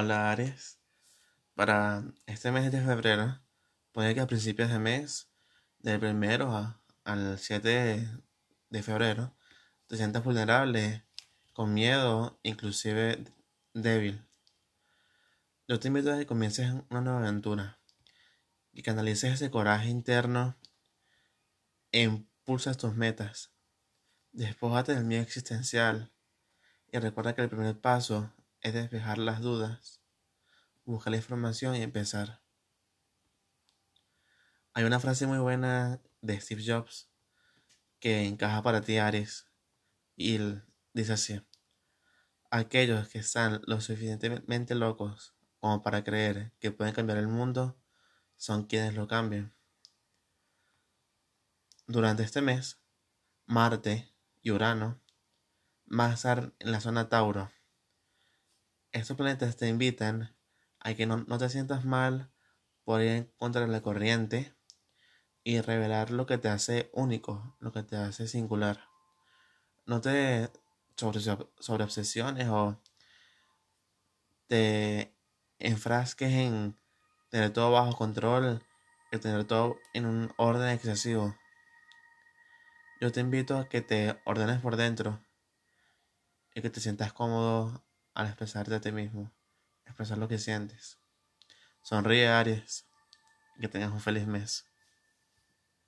Hola Aries. Para este mes de febrero, puede que a principios de mes, del primero al 7 de febrero, te sientas vulnerable, con miedo, inclusive débil. Yo te invito a que comiences una nueva aventura y canalices ese coraje interno e impulsas tus metas. Despójate del miedo existencial y recuerda que el primer paso es despejar las dudas, buscar la información y empezar. Hay una frase muy buena de Steve Jobs que encaja para ti, Aries, y dice así: Aquellos que están lo suficientemente locos como para creer que pueden cambiar el mundo son quienes lo cambian. Durante este mes, Marte y Urano van a estar en la zona Tauro. Estos planetas te invitan a que no, no te sientas mal por ir en contra de la corriente y revelar lo que te hace único, lo que te hace singular. No te sobre, sobre obsesiones o te enfrasques en tener todo bajo control y tener todo en un orden excesivo. Yo te invito a que te ordenes por dentro y que te sientas cómodo al expresarte a ti mismo, expresar lo que sientes. Sonríe, Aries, que tengas un feliz mes.